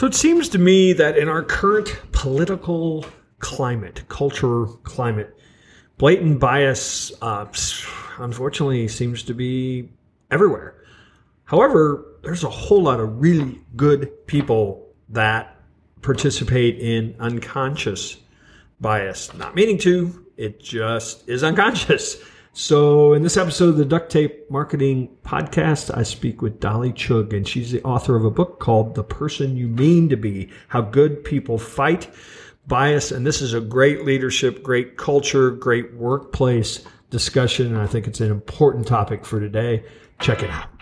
So it seems to me that in our current political climate, culture climate, blatant bias, uh, unfortunately, seems to be everywhere. However, there's a whole lot of really good people that participate in unconscious bias. Not meaning to, it just is unconscious. So, in this episode of the Duct Tape Marketing Podcast, I speak with Dolly Chugh, and she's the author of a book called The Person You Mean to Be How Good People Fight Bias. And this is a great leadership, great culture, great workplace discussion. And I think it's an important topic for today. Check it out.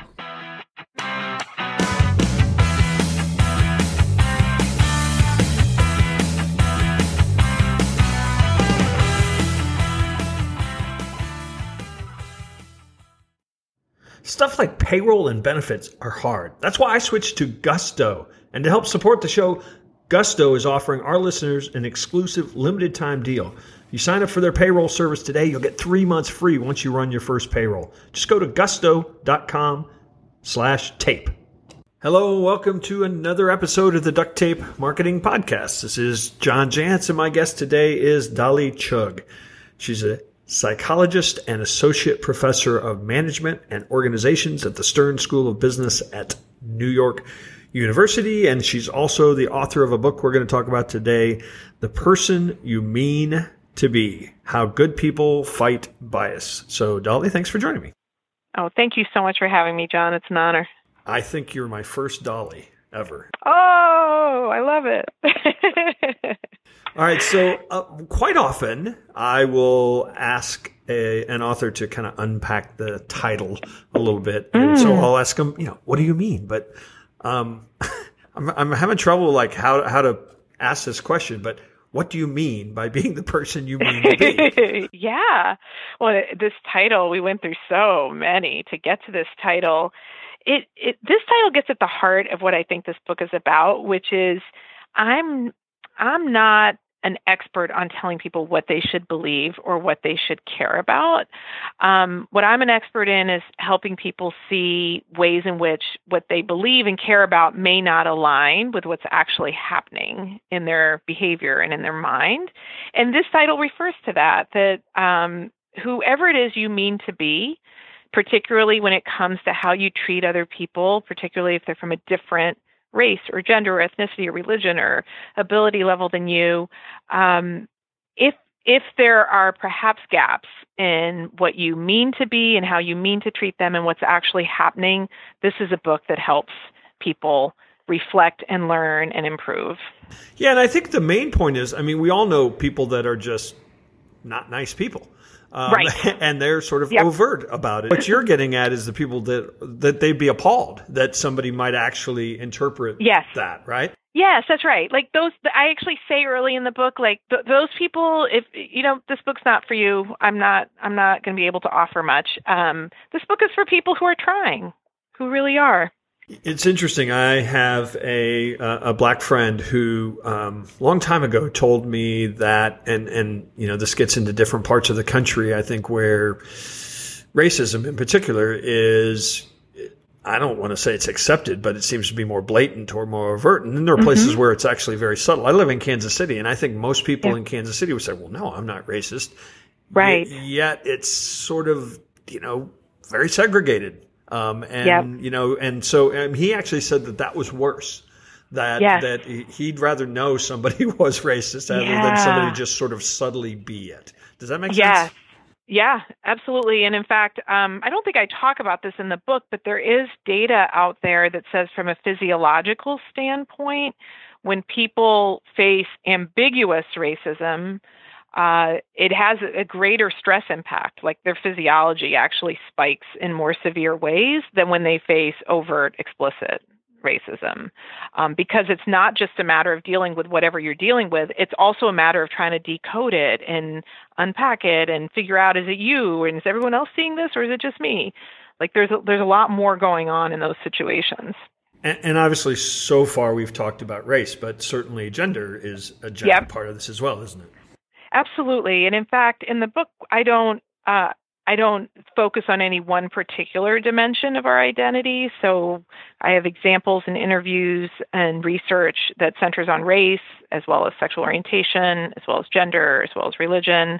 Stuff like payroll and benefits are hard. That's why I switched to Gusto. And to help support the show, Gusto is offering our listeners an exclusive limited time deal. If you sign up for their payroll service today, you'll get three months free once you run your first payroll. Just go to gusto.com slash tape. Hello, welcome to another episode of the Duct Tape Marketing Podcast. This is John Jantsch, and my guest today is Dolly Chugh. She's a psychologist and associate professor of management and organizations at the Stern School of Business at New York University. And she's also the author of a book we're going to talk about today, The Person You Mean to Be How Good People Fight Bias. So, Dolly, thanks for joining me. Oh, thank you so much for having me, John. It's an honor. I think you're my first Dolly ever. Oh, I love it. All right. So, uh, quite often, I will ask a, an author to kind of unpack the title a little bit. And mm. so I'll ask them, you know, what do you mean? But um, I'm, I'm having trouble, like, how, how to ask this question. But what do you mean by being the person you mean to be? yeah. Well, this title, we went through so many to get to this title. It, it this title gets at the heart of what I think this book is about, which is I'm I'm not an expert on telling people what they should believe or what they should care about. Um, what I'm an expert in is helping people see ways in which what they believe and care about may not align with what's actually happening in their behavior and in their mind. And this title refers to that, that um, whoever it is you mean to be, particularly when it comes to how you treat other people, particularly if they're from a different race or gender or ethnicity or religion or ability level than you, um, if if there are perhaps gaps in what you mean to be and how you mean to treat them and what's actually happening, this is a book that helps people reflect and learn and improve. Yeah, and I think the main point is I mean, we all know people that are just not nice people. Um, right. And they're sort of yep. overt about it. What you're getting at is the people that that they'd be appalled that somebody might actually interpret yes. that, right? Yes, that's right. Like those, I actually say early in the book, like th- those people. If you know this book's not for you, I'm not. I'm not going to be able to offer much. Um, this book is for people who are trying, who really are. It's interesting. I have a a black friend who, um, long time ago, told me that, and and you know, this gets into different parts of the country. I think where racism, in particular, is I don't want to say it's accepted, but it seems to be more blatant or more overt. And then there are places mm-hmm. where it's actually very subtle. I live in Kansas City, and I think most people yeah. in Kansas City would say, "Well, no, I'm not racist." Right. Yet, yet it's sort of you know very segregated um, and yep. you know, and so and he actually said that that was worse. That yes. that he'd rather know somebody was racist rather yeah. than somebody just sort of subtly be it. Does that make sense? Yes. Yeah, absolutely. And in fact, um, I don't think I talk about this in the book, but there is data out there that says, from a physiological standpoint, when people face ambiguous racism, uh, it has a greater stress impact. Like their physiology actually spikes in more severe ways than when they face overt, explicit racism. Um, because it's not just a matter of dealing with whatever you're dealing with, it's also a matter of trying to decode it and unpack it and figure out is it you and is everyone else seeing this or is it just me? Like there's a, there's a lot more going on in those situations. And, and, obviously, so far we've talked about race, but certainly gender is a giant yep. part of this as well, isn't it? Absolutely. And in fact, in the book, I don't. Uh, I don't focus on any one particular dimension of our identity. So I have examples and interviews and research that centers on race, as well as sexual orientation, as well as gender, as well as religion.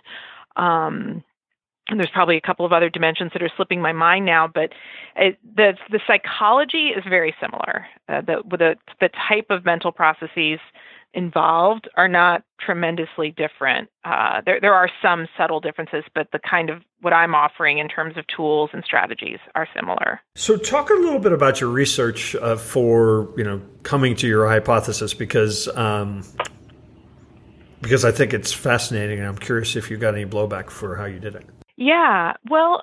Um, and there's probably a couple of other dimensions that are slipping my mind now, but it, the the psychology is very similar. Uh, the the the type of mental processes involved are not tremendously different. Uh, there, there are some subtle differences, but the kind of what I'm offering in terms of tools and strategies are similar. So, talk a little bit about your research uh, for you know coming to your hypothesis, because um, because I think it's fascinating, and I'm curious if you got any blowback for how you did it. Yeah, well,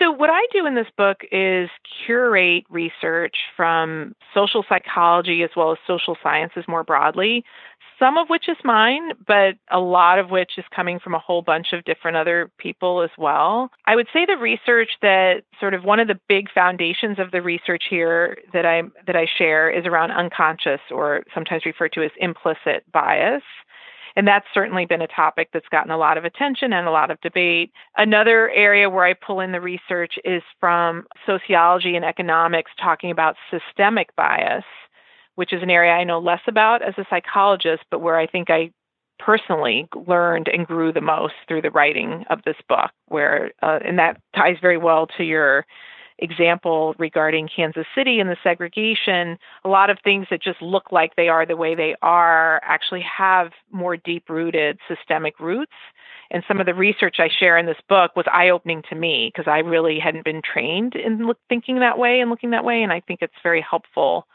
so, what I do in this book is curate research from social psychology as well as social sciences more broadly, some of which is mine, but a lot of which is coming from a whole bunch of different other people as well. I would say the research that sort of one of the big foundations of the research here that I that I share is around unconscious or sometimes referred to as implicit bias. And that's certainly been a topic that's gotten a lot of attention and a lot of debate. Another area where I pull in the research is from sociology and economics talking about systemic bias, which is an area I know less about as a psychologist, but where I think I personally learned and grew the most through the writing of this book where uh, and that ties very well to your example regarding Kansas City and the segregation, a lot of things that just look like they are the way they are actually have more deep rooted systemic roots. And some of the research I share in this book was eye opening to me because I really hadn't been trained in thinking that way and looking that way. And I think it's very helpful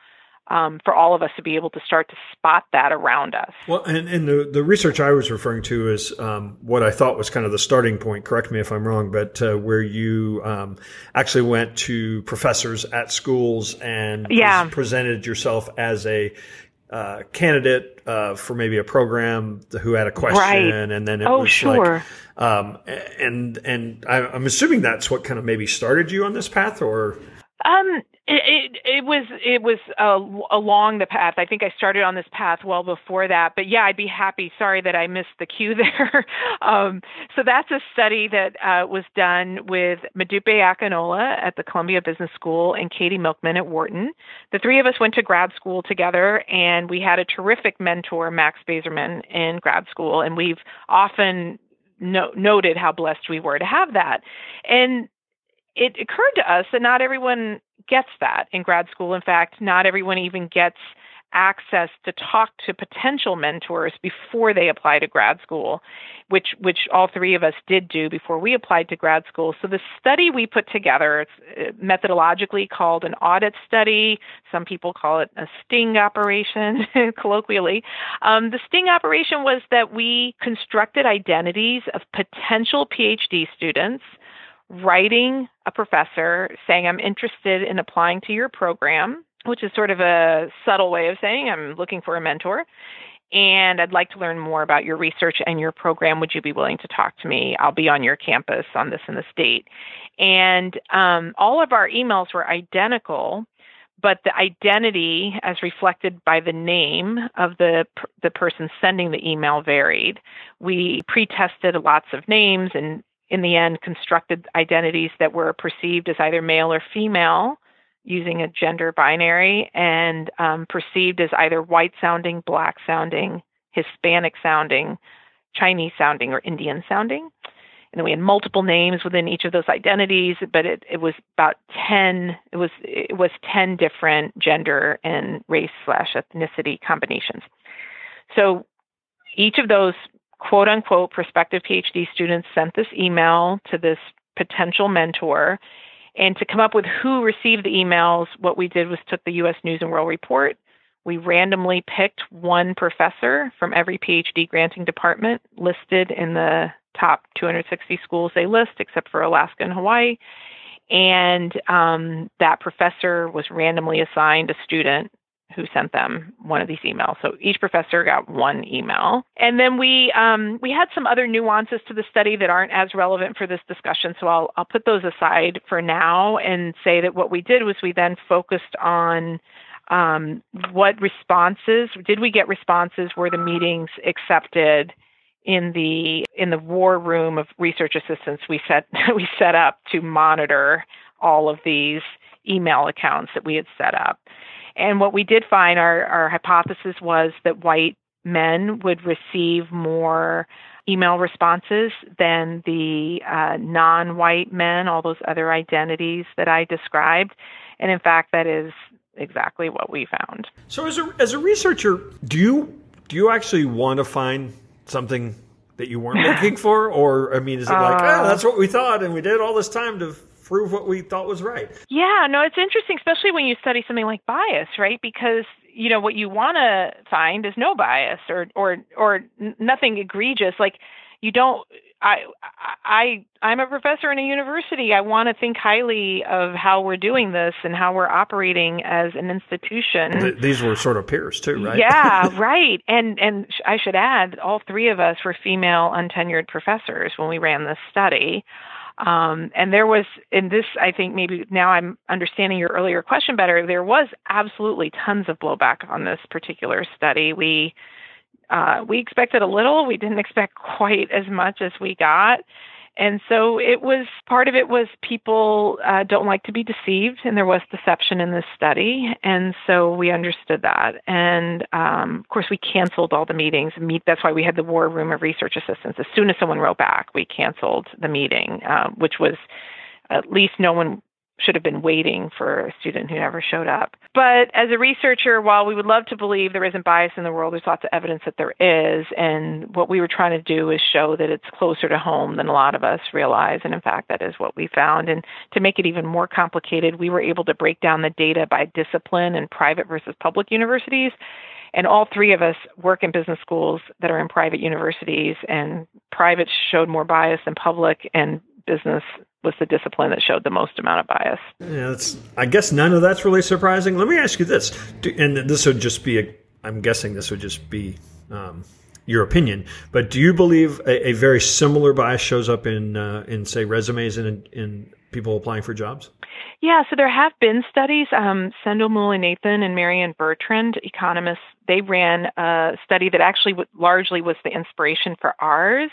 um, for all of us to be able to start to spot that around us. Well, and, and the, the research I was referring to is um, what I thought was kind of the starting point. Correct me if I'm wrong, but uh, where you um, actually went to professors at schools and yeah. pre- presented yourself as a uh, candidate uh, for maybe a program who had a question, right. and then it oh, was sure. like, um, and and I, I'm assuming that's what kind of maybe started you on this path, or um, it, it, it was it was uh, along the path. I think I started on this path well before that. But yeah, I'd be happy. Sorry that I missed the cue there. um, so that's a study that uh, was done with Modupe Akinola at the Columbia Business School and Katie Milkman at Wharton. The three of us went to grad school together, and we had a terrific mentor, Max Bazerman, in grad school, and we've often no- noted how blessed we were to have that. And it occurred to us that not everyone gets that in grad school. In fact, not everyone even gets access to talk to potential mentors before they apply to grad school, which which all three of us did do before we applied to grad school. So the study we put together, it's uh, methodologically called an audit study. Some people call it a sting operation, colloquially. Um, the sting operation was that we constructed identities of potential PhD students writing a professor saying, I'm interested in applying to your program, which is sort of a subtle way of saying, I'm looking for a mentor. And I'd like to learn more about your research and your program. Would you be willing to talk to me? I'll be on your campus on this in the state. And um, all of our emails were identical, but the identity, as reflected by the name of the the person sending the email, varied. We pre-tested lots of names and in the end, constructed identities that were perceived as either male or female using a gender binary and um, perceived as either white sounding, black sounding, Hispanic sounding, Chinese sounding, or Indian sounding. And then we had multiple names within each of those identities, but it, it was about ten. It was it was ten different gender and race slash ethnicity combinations. So each of those quote unquote prospective PhD students sent this email to this potential mentor. And to come up with who received the emails, what we did was took the US News and World Report. We randomly picked one professor from every PhD granting department listed in the top 260 schools they list, except for Alaska and Hawaii. And um, that professor was randomly assigned a student who sent them one of these emails. So each professor got one email, and then we um, we had some other nuances to the study that aren't as relevant for this discussion. So I'll I'll put those aside for now and say that what we did was we then focused on um, what responses did we get responses were the meetings accepted in the in the war room of research assistants we set we set up to monitor all of these email accounts that we had set up. And what we did find our, our hypothesis was that white men would receive more email responses than the uh, non white men, all those other identities that I described. And in fact, that is exactly what we found. So, as a, as a researcher, do you do you actually want to find something that you weren't looking for, or I mean, is it like, uh, oh, that's what we thought, and we did all this time to prove what we thought was right? Yeah, no, it's interesting, especially when you study something like bias, right? Because you know what you want to find is no bias or or or nothing egregious. Like you don't I I I'm a professor in a university. I want to think highly of how we're doing this and how we're operating as an institution. These were sort of peers too, right? Yeah, right. And and I should add, all three of us were female untenured professors when we ran this study. Um, and there was in this, I think maybe now I'm understanding your earlier question better. There was absolutely tons of blowback on this particular study. We uh, we expected a little. We didn't expect quite as much as we got. And so it was part of it was people uh, don't like to be deceived, and there was deception in this study, and so we understood that. And um, of course, we canceled all the meetings. Meet that's why we had the war room of research assistants. As soon as someone wrote back, we canceled the meeting, uh, which was at least no one should have been waiting for a student who never showed up. But as a researcher, while we would love to believe there isn't bias in the world, there's lots of evidence that there is. And what we were trying to do is show that it's closer to home than a lot of us realize. And in fact, that is what we found. And to make it even more complicated, we were able to break down the data by discipline and private versus public universities. And all three of us work in business schools that are in private universities, and private showed more bias than public, and business was the discipline that showed the most amount of bias. Yeah, that's, I guess none of that's really surprising. Let me ask you this, Do, and this would just be, a, I'm guessing this would just be um, your opinion, but do you believe a, a very similar bias shows up in, uh, in say, resumes and in, in people applying for jobs? Yeah, so there have been studies. Um, Sendhil Mullainathan and Marianne Bertrand, economists, they ran a study that actually largely was the inspiration for ours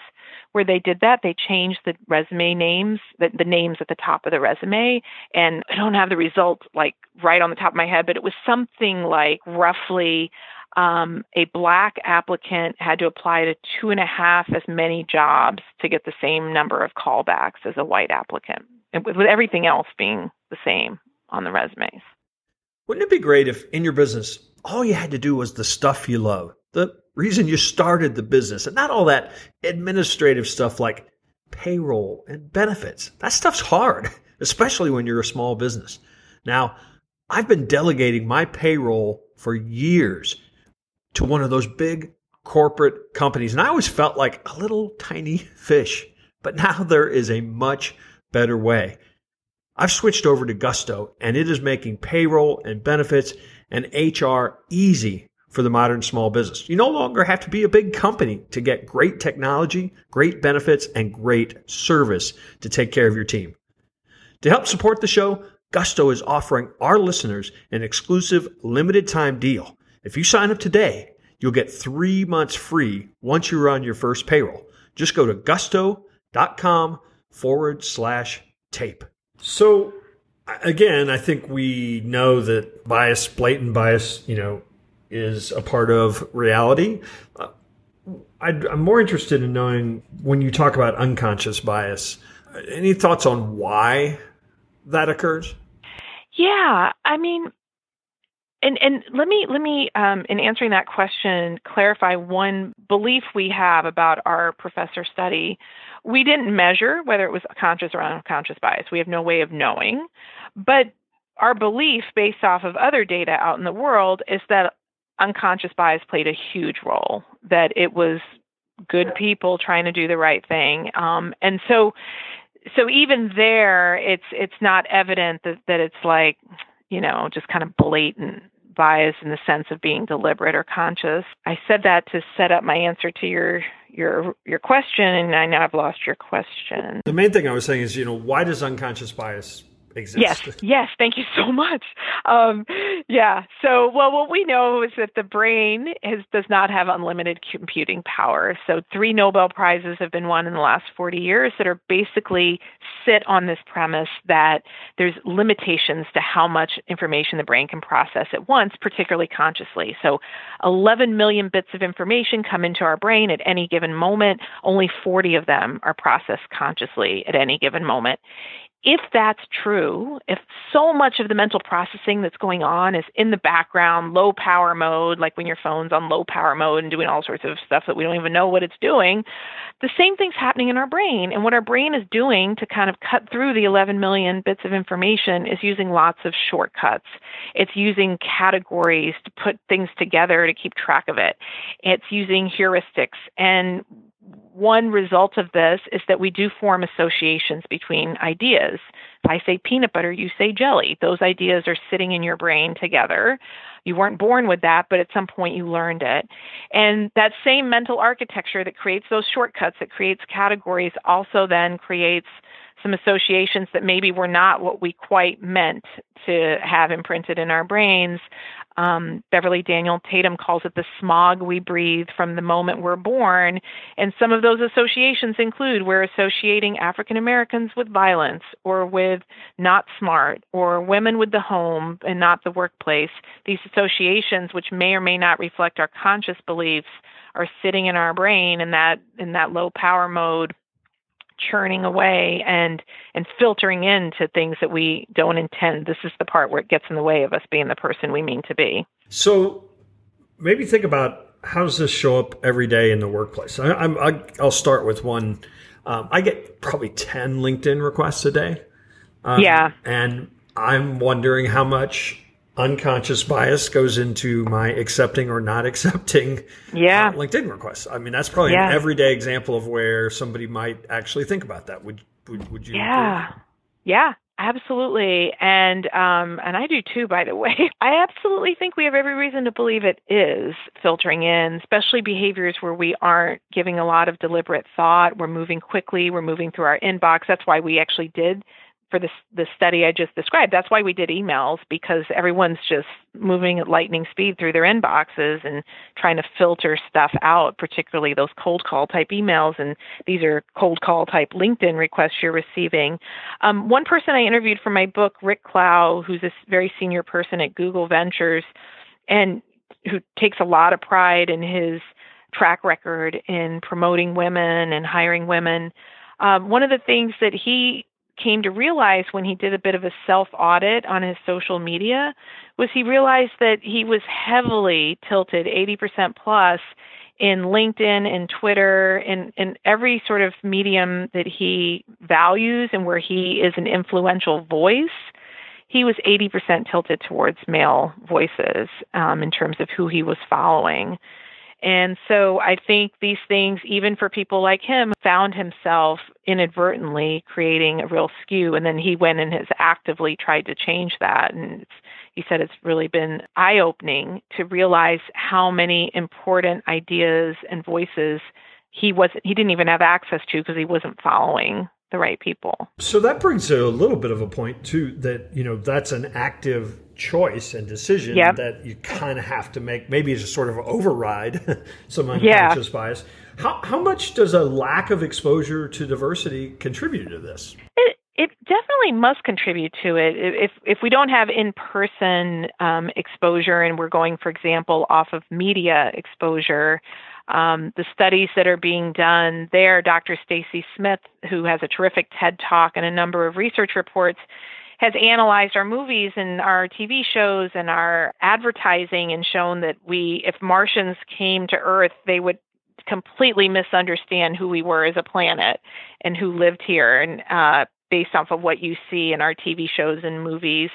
where they did that. They changed the resume names, the, the names at the top of the resume. And I don't have the results like right on the top of my head, but it was something like roughly um, a black applicant had to apply to two and a half as many jobs to get the same number of callbacks as a white applicant, with, with everything else being the same on the resumes. Wouldn't it be great if in your business all you had to do was the stuff you love? The reason you started the business and not all that administrative stuff like payroll and benefits. That stuff's hard, especially when you're a small business. Now, I've been delegating my payroll for years to one of those big corporate companies, and I always felt like a little tiny fish. But now there is a much better way. I've switched over to Gusto, and it is making payroll and benefits and HR easy for the modern small business. You no longer have to be a big company to get great technology, great benefits, and great service to take care of your team. To help support the show, Gusto is offering our listeners an exclusive limited time deal. If you sign up today, you'll get three months free once you run your first payroll. Just go to gusto.com forward slash tape. So again, I think we know that bias, blatant bias, you know, is a part of reality. Uh, i am more interested in knowing when you talk about unconscious bias, any thoughts on why that occurs? Yeah, I mean, and and let me let me um, in answering that question clarify one belief we have about our professor study. We didn't measure whether it was conscious or unconscious bias. We have no way of knowing, but our belief based off of other data out in the world is that unconscious bias played a huge role, that it was good people trying to do the right thing. Um, and so so even there it's it's not evident that, that it's like, you know, just kind of blatant bias in the sense of being deliberate or conscious. I said that to set up my answer to your your your question and I know I've lost your question. The main thing I was saying is, you know, why does unconscious bias exist. Yes, yes, thank you so much. Um, yeah, so well, what we know is that the brain has, does not have unlimited computing power. So three Nobel prizes have been won in the last 40 years that are basically sit on this premise that there's limitations to how much information the brain can process at once, particularly consciously. So 11 million bits of information come into our brain at any given moment. Only 40 of them are processed consciously at any given moment if that's true, if so much of the mental processing that's going on is in the background, low power mode, like when your phone's on low power mode and doing all sorts of stuff that we don't even know what it's doing, the same thing's happening in our brain. And what our brain is doing to kind of cut through the 11 million bits of information is using lots of shortcuts. It's using categories to put things together to keep track of it. It's using heuristics. And one result of this is that we do form associations between ideas. If I say peanut butter, you say jelly. Those ideas are sitting in your brain together. You weren't born with that, but at some point you learned it. And that same mental architecture that creates those shortcuts, that creates categories, also then creates some associations that maybe were not what we quite meant to have imprinted in our brains um, Beverly Daniel Tatum calls it the smog we breathe from the moment we're born. And some of those associations include we're associating African Americans with violence or with not smart or women with the home and not the workplace. These associations, which may or may not reflect our conscious beliefs, are sitting in our brain in that in that low power mode churning away and and filtering into things that we don't intend. This is the part where it gets in the way of us being the person we mean to be. So maybe think about how does this show up every day in the workplace? I, will start with one. Um, I get probably ten LinkedIn requests a day. Um, yeah, and I'm wondering how much unconscious bias goes into my accepting or not accepting yeah. Uh, LinkedIn requests. I mean, that's probably yeah. an everyday example of where somebody might actually think about that. Would would, would you? Yeah, agree? yeah, absolutely, and um, and I do too. By the way, I absolutely think we have every reason to believe it is filtering in, especially behaviors where we aren't giving a lot of deliberate thought. We're moving quickly. We're moving through our inbox. That's why we actually did for this the study I just described. That's why we did emails because everyone's just moving at lightning speed through their inboxes and trying to filter stuff out, particularly those cold call type emails. And these are cold call type LinkedIn requests you're receiving. Um, one person I interviewed for my book, Rick Klau, who's a very senior person at Google Ventures, and who takes a lot of pride in his track record in promoting women and hiring women. Um, one of the things that he came to realize when he did a bit of a self audit on his social media was he realized that he was heavily tilted 80% plus in LinkedIn and Twitter and in every sort of medium that he values and where he is an influential voice. He was 80% tilted towards male voices um, in terms of who he was following. And so I think these things, even for people like him, found himself inadvertently creating a real skew. And then he went and has actively tried to change that. And he said it's really been eye opening to realize how many important ideas and voices he wasn't, he didn't even have access to because he wasn't following the right people. So that brings a little bit of a point too that you know that's an active choice and decision yep. that you kind of have to make. Maybe it's a sort of override some unconscious yeah. bias. How how much does a lack of exposure to diversity contribute to this? It, it definitely must contribute to it. If if we don't have in person um, exposure and we're going, for example, off of media exposure, um, the studies that are being done there, Dr. Stacy Smith, who has a terrific TED talk and a number of research reports, has analyzed our movies and our TV shows and our advertising and shown that we, if Martians came to Earth, they would completely misunderstand who we were as a planet and who lived here and uh, based off of what you see in our TV shows and movies.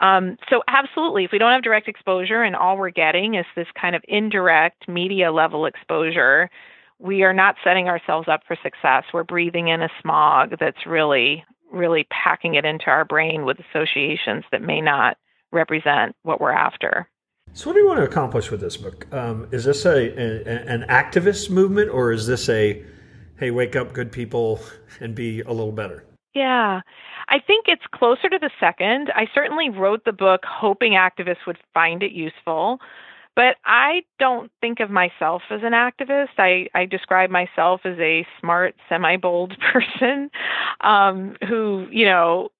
Um, so, absolutely, if we don't have direct exposure and all we're getting is this kind of indirect media level exposure, we are not setting ourselves up for success. We're breathing in a smog that's really really packing it into our brain with associations that may not represent what we're after. So, what do you want to accomplish with this book? Um, is this a, a, an activist movement, or is this a hey, wake up, good people, and be a little better? Yeah, I think it's closer to the second. I certainly wrote the book hoping activists would find it useful. But I don't think of myself as an activist. I, I describe myself as a smart, semi bold person um, who, you know,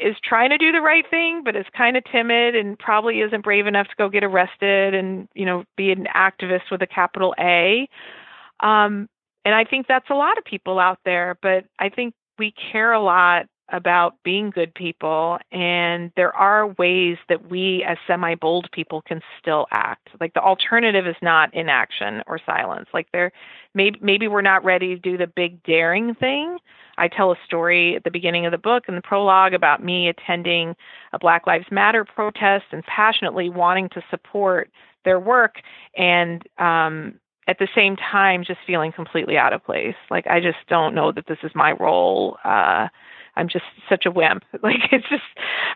is trying to do the right thing, but is kind of timid and probably isn't brave enough to go get arrested and, you know, be an activist with a capital A. Um, and I think that's a lot of people out there, but I think we care a lot about being good people and there are ways that we as semi bold people can still act. Like the alternative is not inaction or silence. Like there maybe maybe we're not ready to do the big daring thing. I tell a story at the beginning of the book in the prologue about me attending a black lives matter protest and passionately wanting to support their work and um at the same time just feeling completely out of place like i just don't know that this is my role uh I'm just such a wimp. Like it's just,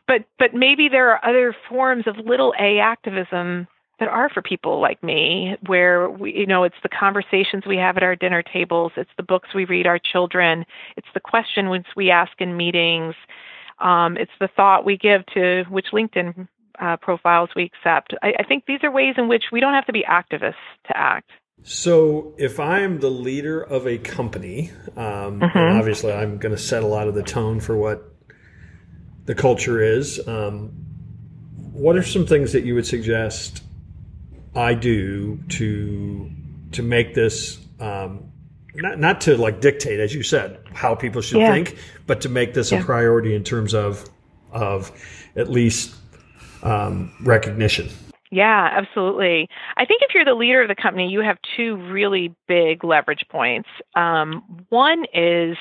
but but maybe there are other forms of little a activism that are for people like me, where we, you know, it's the conversations we have at our dinner tables, it's the books we read our children, it's the questions we ask in meetings, um, it's the thought we give to which LinkedIn uh, profiles we accept. I, I think these are ways in which we don't have to be activists to act. So, if I'm the leader of a company, um, mm-hmm. obviously I'm going to set a lot of the tone for what the culture is. Um, what are some things that you would suggest I do to to make this um, not not to like dictate, as you said, how people should yeah. think, but to make this yeah. a priority in terms of of at least um, recognition? Yeah, absolutely. I think if you're the leader of the company, you have two really big leverage points. Um, one is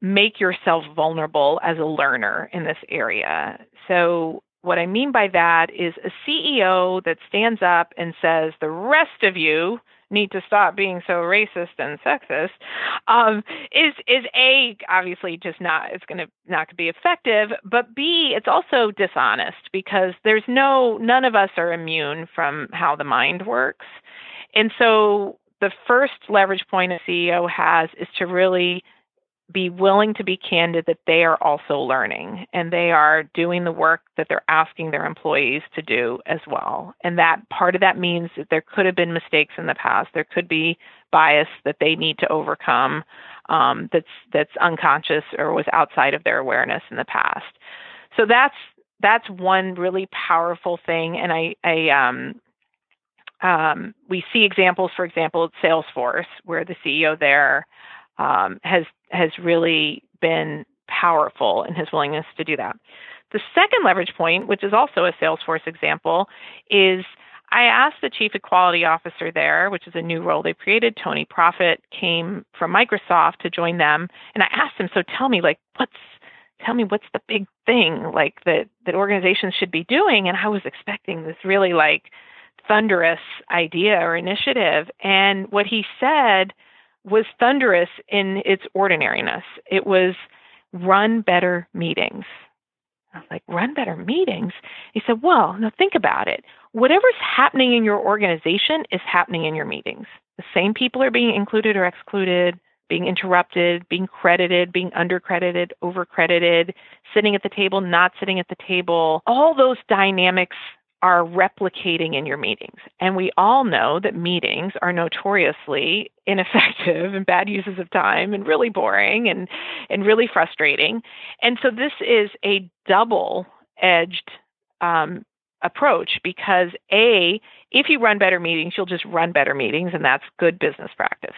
make yourself vulnerable as a learner in this area. So, what I mean by that is a CEO that stands up and says, the rest of you need to stop being so racist and sexist um, is is a obviously just not it's going to not to be effective but b it's also dishonest because there's no none of us are immune from how the mind works. And so the first leverage point a ceo has is to really be willing to be candid that they are also learning and they are doing the work that they're asking their employees to do as well. And that part of that means that there could have been mistakes in the past. There could be bias that they need to overcome um, that's that's unconscious or was outside of their awareness in the past. So that's that's one really powerful thing. And I, I um, um, we see examples, for example, at Salesforce, where the CEO there um, has has really been powerful in his willingness to do that. The second leverage point, which is also a Salesforce example, is I asked the chief equality officer there, which is a new role they created. Tony Prophet came from Microsoft to join them, and I asked him, "So tell me, like, what's tell me what's the big thing like that that organizations should be doing?" And I was expecting this really like thunderous idea or initiative, and what he said was thunderous in its ordinariness. It was run better meetings. I was like, run better meetings? He said, well, now think about it. Whatever's happening in your organization is happening in your meetings. The same people are being included or excluded, being interrupted, being credited, being undercredited, overcredited, sitting at the table, not sitting at the table. All those dynamics are replicating in your meetings. And we all know that meetings are notoriously ineffective and bad uses of time and really boring and, and really frustrating. And so this is a double edged um, approach because A, if you run better meetings, you'll just run better meetings, and that's good business practice.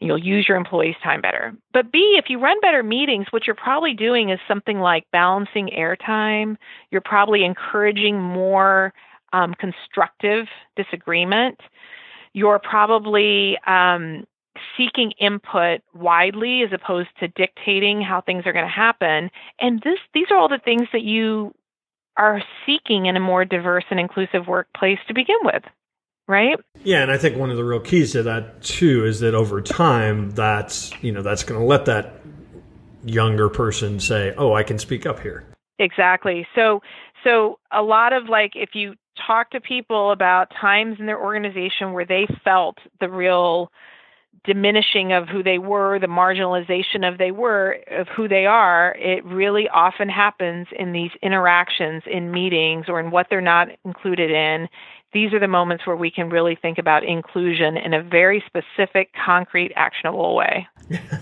You'll use your employees' time better. But B, if you run better meetings, what you're probably doing is something like balancing airtime. You're probably encouraging more um, constructive disagreement. You're probably um, seeking input widely as opposed to dictating how things are going to happen. And this, these are all the things that you are seeking in a more diverse and inclusive workplace to begin with right? Yeah, and I think one of the real keys to that too is that over time, that's you know that's going to let that younger person say, "Oh, I can speak up here." Exactly. So, so a lot of like if you talk to people about times in their organization where they felt the real diminishing of who they were, the marginalization of they were of who they are, it really often happens in these interactions in meetings or in what they're not included in these are the moments where we can really think about inclusion in a very specific, concrete, actionable way.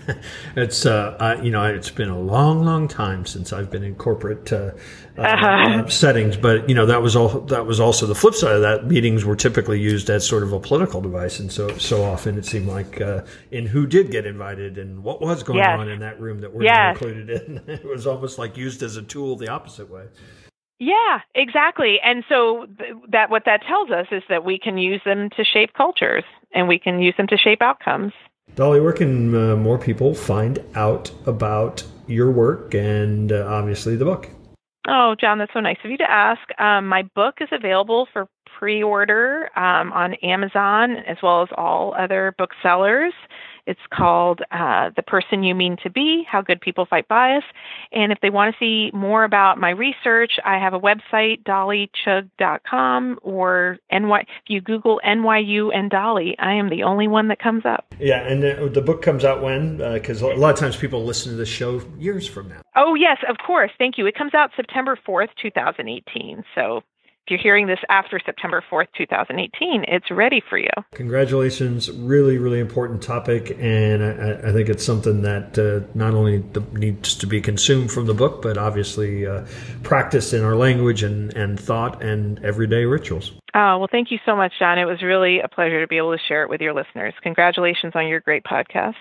it's uh, I, you know it's been a long, long time since I've been in corporate uh, uh, uh-huh. settings, but you know that was all that was also the flip side of that. Meetings were typically used as sort of a political device, and so so often it seemed like uh, in who did get invited and what was going yes. on in that room that we're yes. not included in. it was almost like used as a tool the opposite way. Yeah, exactly. And so th- that what that tells us is that we can use them to shape cultures and we can use them to shape outcomes. Dolly, where can uh, more people find out about your work and uh, obviously the book? Oh, John, that's so nice of you to ask. Um, my book is available for pre order um, on Amazon as well as all other booksellers. It's called uh, The Person You Mean to Be How Good People Fight Bias. And if they want to see more about my research, I have a website, dollychugh.com, or NY. If you Google NYU and Dolly, I am the only one that comes up. Yeah, and the, the book comes out when? Because uh, a lot of times people listen to the show years from now. Oh, yes, of course. Thank you. It comes out September 4th, 2018. So if you're hearing this after September 4th, 2018, it's ready for you. Congratulations. Really, really important topic. And I, I think it's something that uh, not only needs to be consumed from the book, but obviously uh, practiced in our language and, and thought and everyday rituals. Oh, well, thank you so much, John. It was really a pleasure to be able to share it with your listeners. Congratulations on your great podcast.